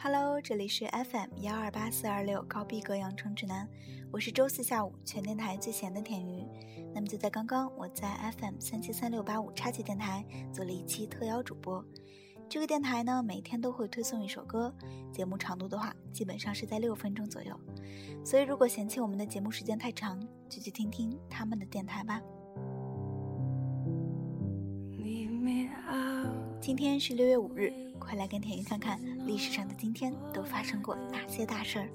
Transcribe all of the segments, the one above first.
Hello，这里是 FM 幺二八四二六高逼格养成指南，我是周四下午全电台最闲的田鱼。那么就在刚刚，我在 FM 三七三六八五叉七电台做了一期特邀主播。这个电台呢，每天都会推送一首歌，节目长度的话，基本上是在六分钟左右。所以如果嫌弃我们的节目时间太长，就去听听他们的电台吧。今天是六月五日。快来跟田玉看看历史上的今天都发生过哪些大事儿。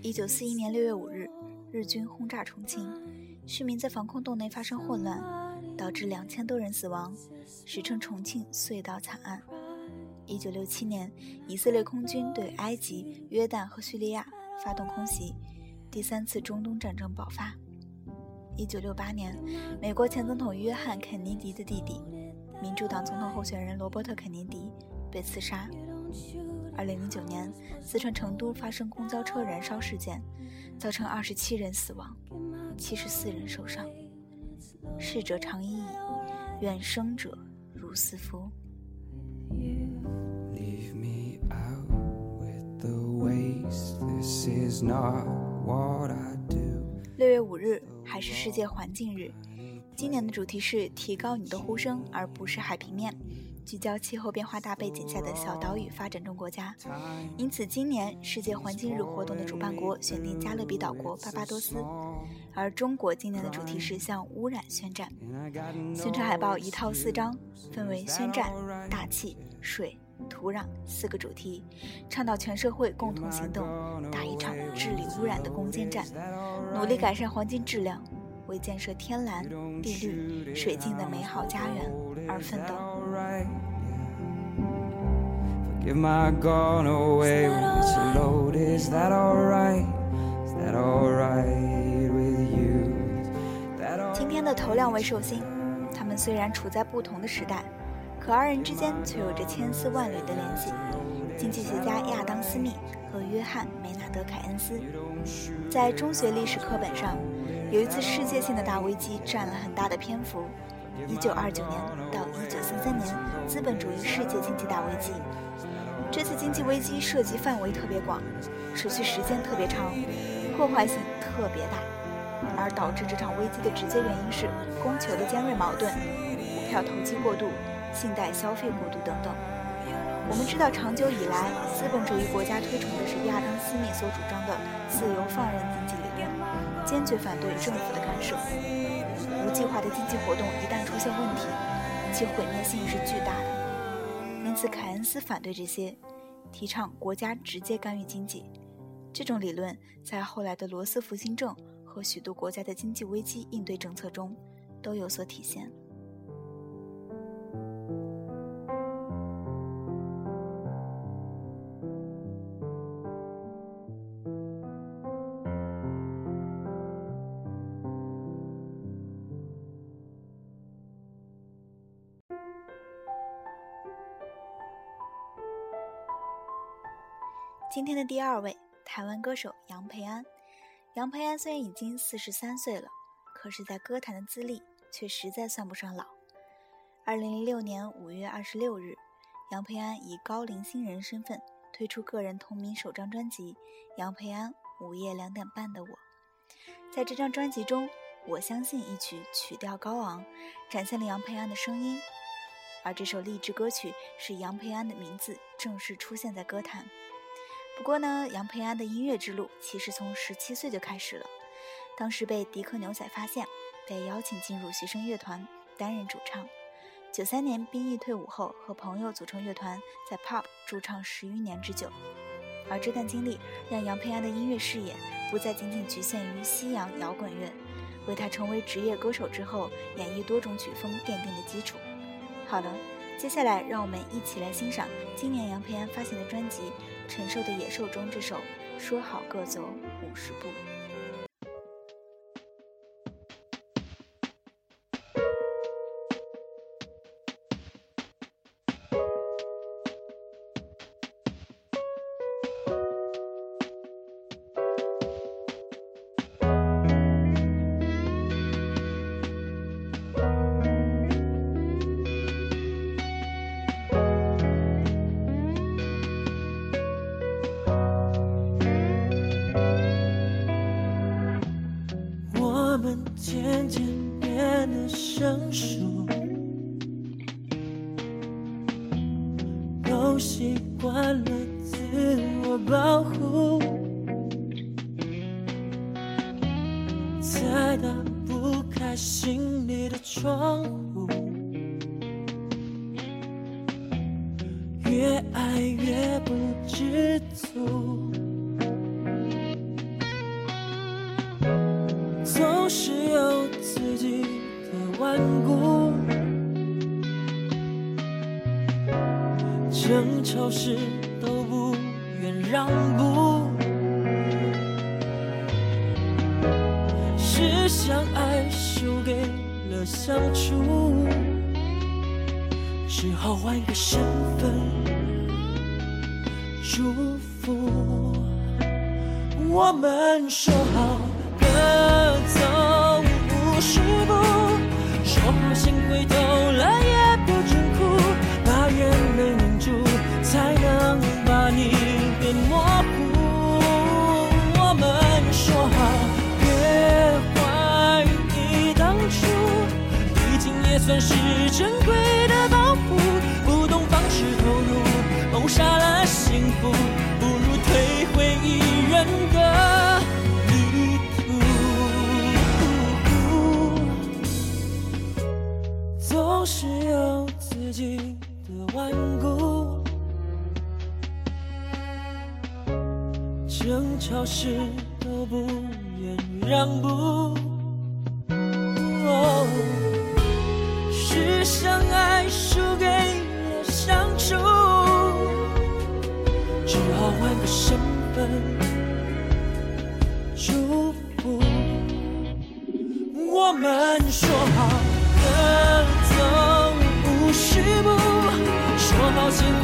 一九四一年六月五日，日军轰炸重庆，市民在防空洞内发生混乱，导致两千多人死亡，史称重庆隧道惨案。一九六七年，以色列空军对埃及、约旦和叙利亚发动空袭，第三次中东战争爆发。一九六八年，美国前总统约翰·肯尼迪的弟弟，民主党总统候选人罗伯特·肯尼迪被刺杀。二零零九年，四川成都发生公交车燃烧事件，造成二十七人死亡，七十四人受伤。逝者长已矣，愿生者如斯夫。六月五日。还是世界环境日，今年的主题是提高你的呼声，而不是海平面，聚焦气候变化大背景下的小岛屿发展中国家。因此，今年世界环境日活动的主办国选定加勒比岛国巴巴多斯，而中国今年的主题是向污染宣战。宣传海报一套四张，分为宣战、大气、水、土壤四个主题，倡导全社会共同行动，打一场治理污染的攻坚战。努力改善环境质量，为建设天蓝、地绿、水净的美好家园而奋斗。今天的头两位寿星，他们虽然处在不同的时代，可二人之间却有着千丝万缕的联系。经济学家亚当·斯密和约翰·梅纳德·凯恩斯，在中学历史课本上，有一次世界性的大危机占了很大的篇幅。一九二九年到一九三三年，资本主义世界经济大危机。这次经济危机涉及范围特别广，持续时间特别长，破坏性特别大，而导致这场危机的直接原因是供求的尖锐矛盾、股票投机过度、信贷消费过度等等。我们知道，长久以来，资本主义国家推崇的是亚当·斯密所主张的自由放任经济理论，坚决反对政府的干涉。无计划的经济活动一旦出现问题，其毁灭性是巨大的。因此，凯恩斯反对这些，提倡国家直接干预经济。这种理论在后来的罗斯福新政和许多国家的经济危机应对政策中都有所体现。今天的第二位，台湾歌手杨培安。杨培安虽然已经四十三岁了，可是，在歌坛的资历却实在算不上老。二零零六年五月二十六日，杨培安以高龄新人身份推出个人同名首张专辑《杨培安午夜两点半的我》。在这张专辑中，《我相信》一曲曲调高昂，展现了杨培安的声音，而这首励志歌曲使杨培安的名字正式出现在歌坛。不过呢，杨培安的音乐之路其实从十七岁就开始了。当时被迪克牛仔发现，被邀请进入学生乐团担任主唱。九三年兵役退伍后，和朋友组成乐团，在 pop 驻唱十余年之久。而这段经历让杨培安的音乐视野不再仅仅局限于西洋摇滚乐，为他成为职业歌手之后演绎多种曲风奠定了基础。好了，接下来让我们一起来欣赏今年杨培安发行的专辑。陈寿的野兽中这首，说好各走五十步。渐渐变得生疏争吵时都不愿让步，是相爱输给了相处，只好换个身份祝福。我们说好。各走五十步，说好先回头来也算是珍贵的保护，不懂方式投入，谋杀了幸福，不如退回一人的旅途。总是有自己的顽固，争吵时都不愿让步。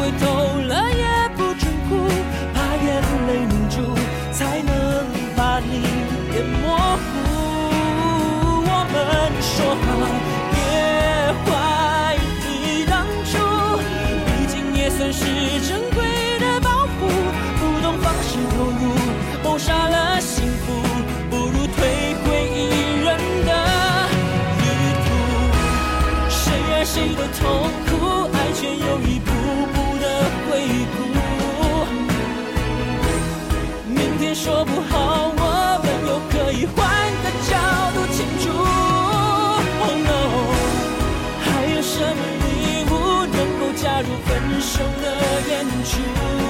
回头了也不准哭，怕眼泪凝住才能把你变模糊。我们说好别怀疑当初，毕竟也算是珍贵的保护，不懂方式投入，谋杀了幸福。不如退回一人的旅途谁爱谁的痛苦，爱却又一也说不好，我们又可以换个角度庆祝。Oh no，还有什么礼物能够加入分手的演出？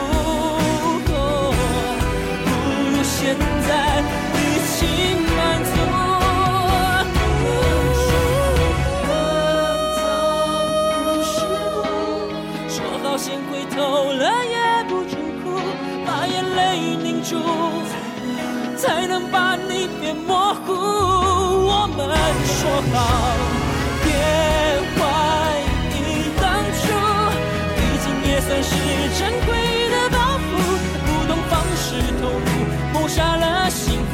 好别怀疑当初毕竟也算是珍贵的包袱不懂方式投入谋杀了幸福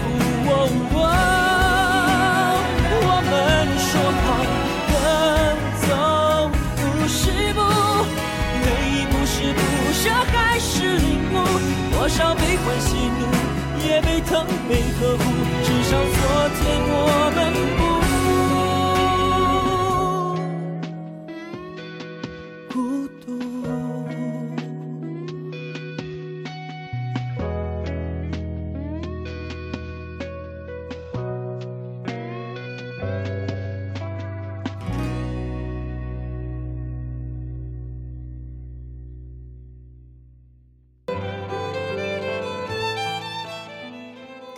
我们说好跟走不是不每一步是不舍还是领悟多少悲欢喜怒也被疼被呵护至少做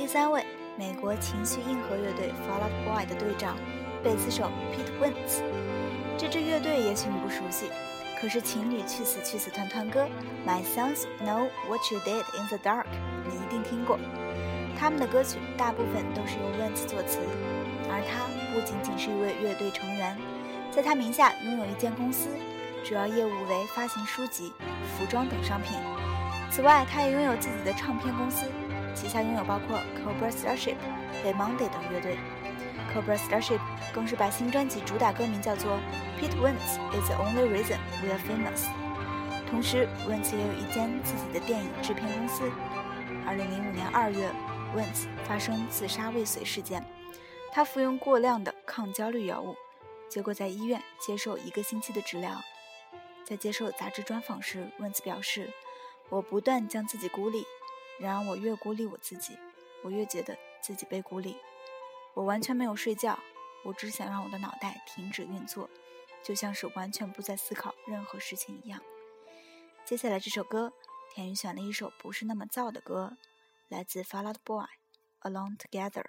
第三位，美国情绪硬核乐队 Fall Out Boy 的队长、贝斯手 Pete Wentz。这支乐队也许你不熟悉，可是情侣去死去死团团歌《My Sons Know What You Did in the Dark》你一定听过。他们的歌曲大部分都是由 Wentz 作词，而他不仅仅是一位乐队成员，在他名下拥有一间公司，主要业务为发行书籍、服装等商品。此外，他也拥有自己的唱片公司。旗下拥有包括 Cobra Starship、The Monday 等乐队。Cobra Starship 更是把新专辑主打歌名叫做 Pete Wentz is the only reason we are famous。同时，Wentz 也有一间自己的电影制片公司。2005年2月，Wentz 发生自杀未遂事件，他服用过量的抗焦虑药物，结果在医院接受一个星期的治疗。在接受杂志专访时，，Wentz 表示：“我不断将自己孤立，然而我越孤立我自己，我越觉得自己被孤立。我完全没有睡觉，我只想让我的脑袋停止运作，就像是完全不再思考任何事情一样。”接下来这首歌，田雨选了一首不是那么燥的歌，来自 Fall Out Boy，《Alone Together》。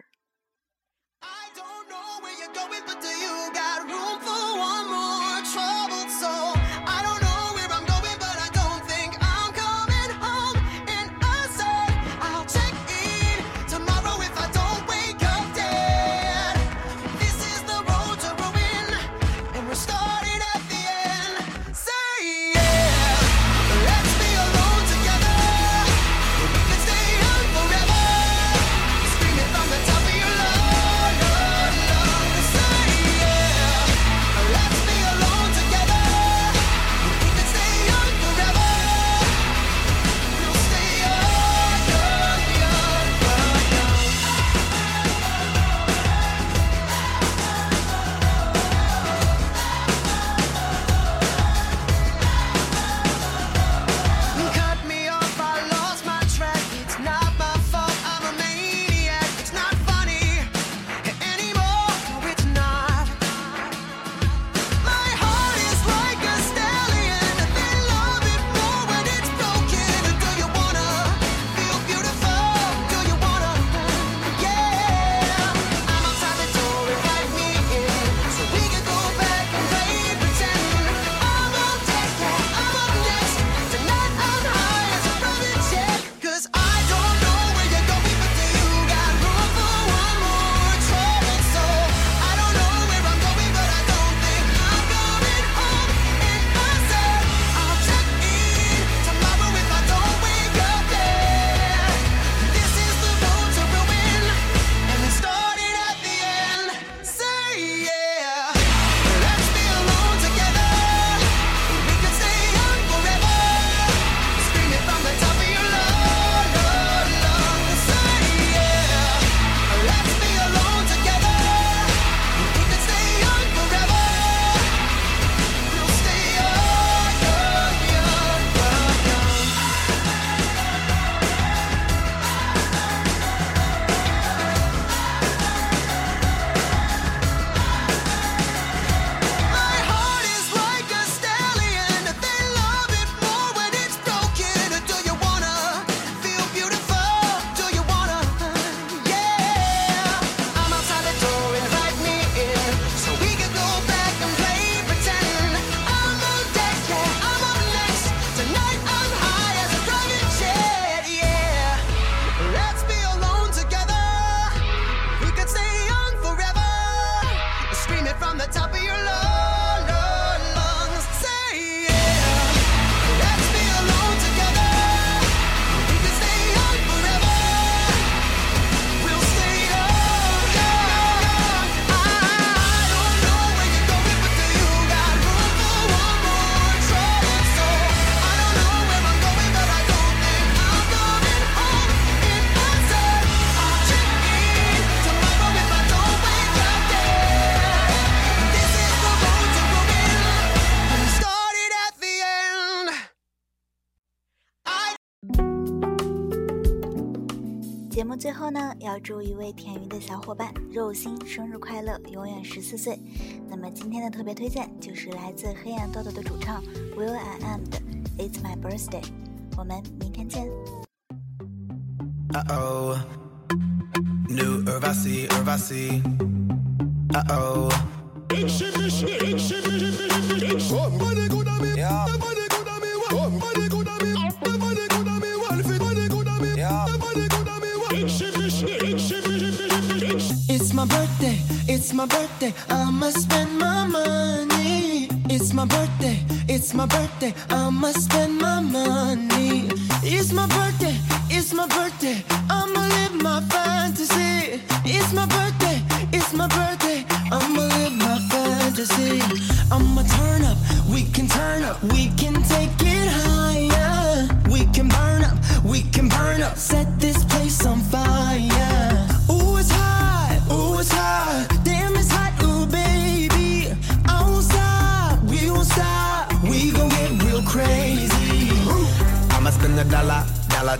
后呢，要祝一位田鱼的小伙伴肉心生日快乐，永远十四岁。那么今天的特别推荐就是来自黑暗豆豆的主唱 Will I Am 的 It's My Birthday。我们明天见。Birthday, it's my birthday, I'ma spend my money. It's my birthday, it's my birthday, I'ma spend my money. It's my birthday, it's my birthday, I'ma live my fantasy. It's my birthday,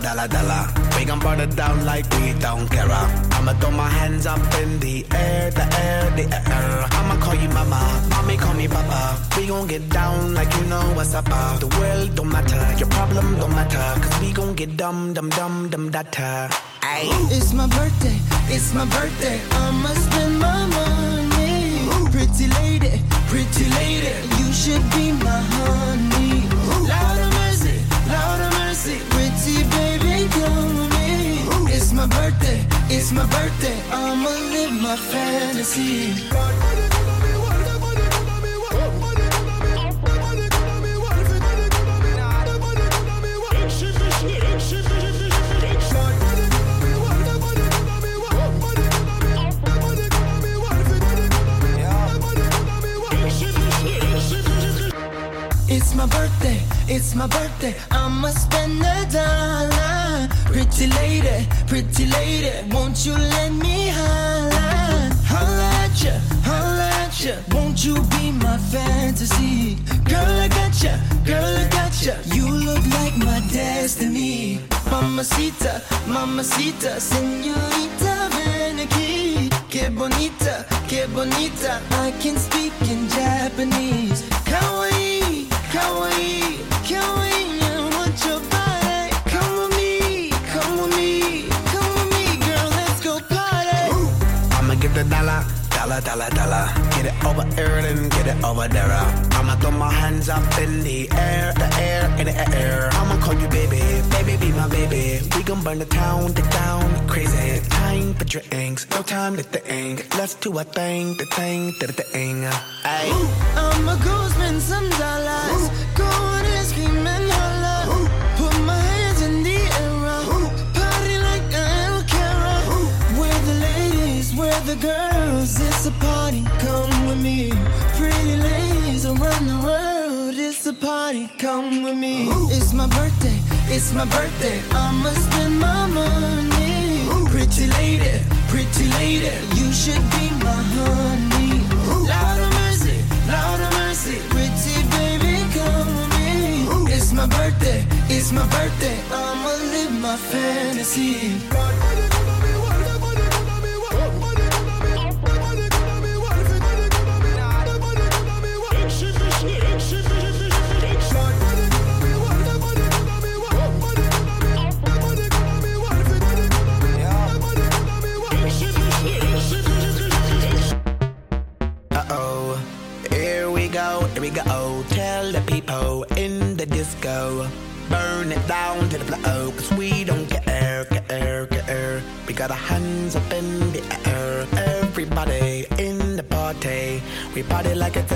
dollar, dollar. We gon' burn it down like we don't care. I'ma throw my hands up in the air, the air, the air. I'ma call you mama, mommy call me papa. We gon' get down like you know what's up. Uh. The world don't matter, your problem don't matter. Cause we gon' get dumb, dumb, dumb, dumb, data. Ay. It's my birthday, it's my birthday. I'ma spend my money. Pretty lady, pretty lady, you should be my honey. Lord of mercy, Lord of mercy, birthday, it's my birthday. I'ma live my fantasy. It's my birthday, it's my birthday. I'ma spend a dollar. Pretty lady, pretty lady, won't you let me holla? Holla at ya, holla at ya. Won't you be my fantasy? Girl, I got ya, girl, I got ya. You look like my destiny. Mamacita, mamacita, señorita, ven. Que bonita, que bonita. I can speak in Japanese. Kawaii, kawaii dollar, dollar, dollar. Get it over here and get it over there. I'ma throw my hands up in the air, the air, in the air. I'ma call you baby, baby, be my baby. We gon' burn the town, the town, crazy. Time for drinks, no time to think. Let's do a thing, the thing, the thing. Ay. I'ma go some dollars. Go the girls. It's a party, come with me. Pretty ladies around the world. It's a party, come with me. It's my birthday, it's my birthday. I'ma spend my money. Pretty lady, pretty lady, you should be my honey. Lord of mercy, Lord of mercy, pretty baby, come with me. It's my birthday, it's my birthday. I'ma live my fantasy. Down to the floor, cause we don't care, care, care. We got our hands up in the air, everybody in the party. We party like birthday.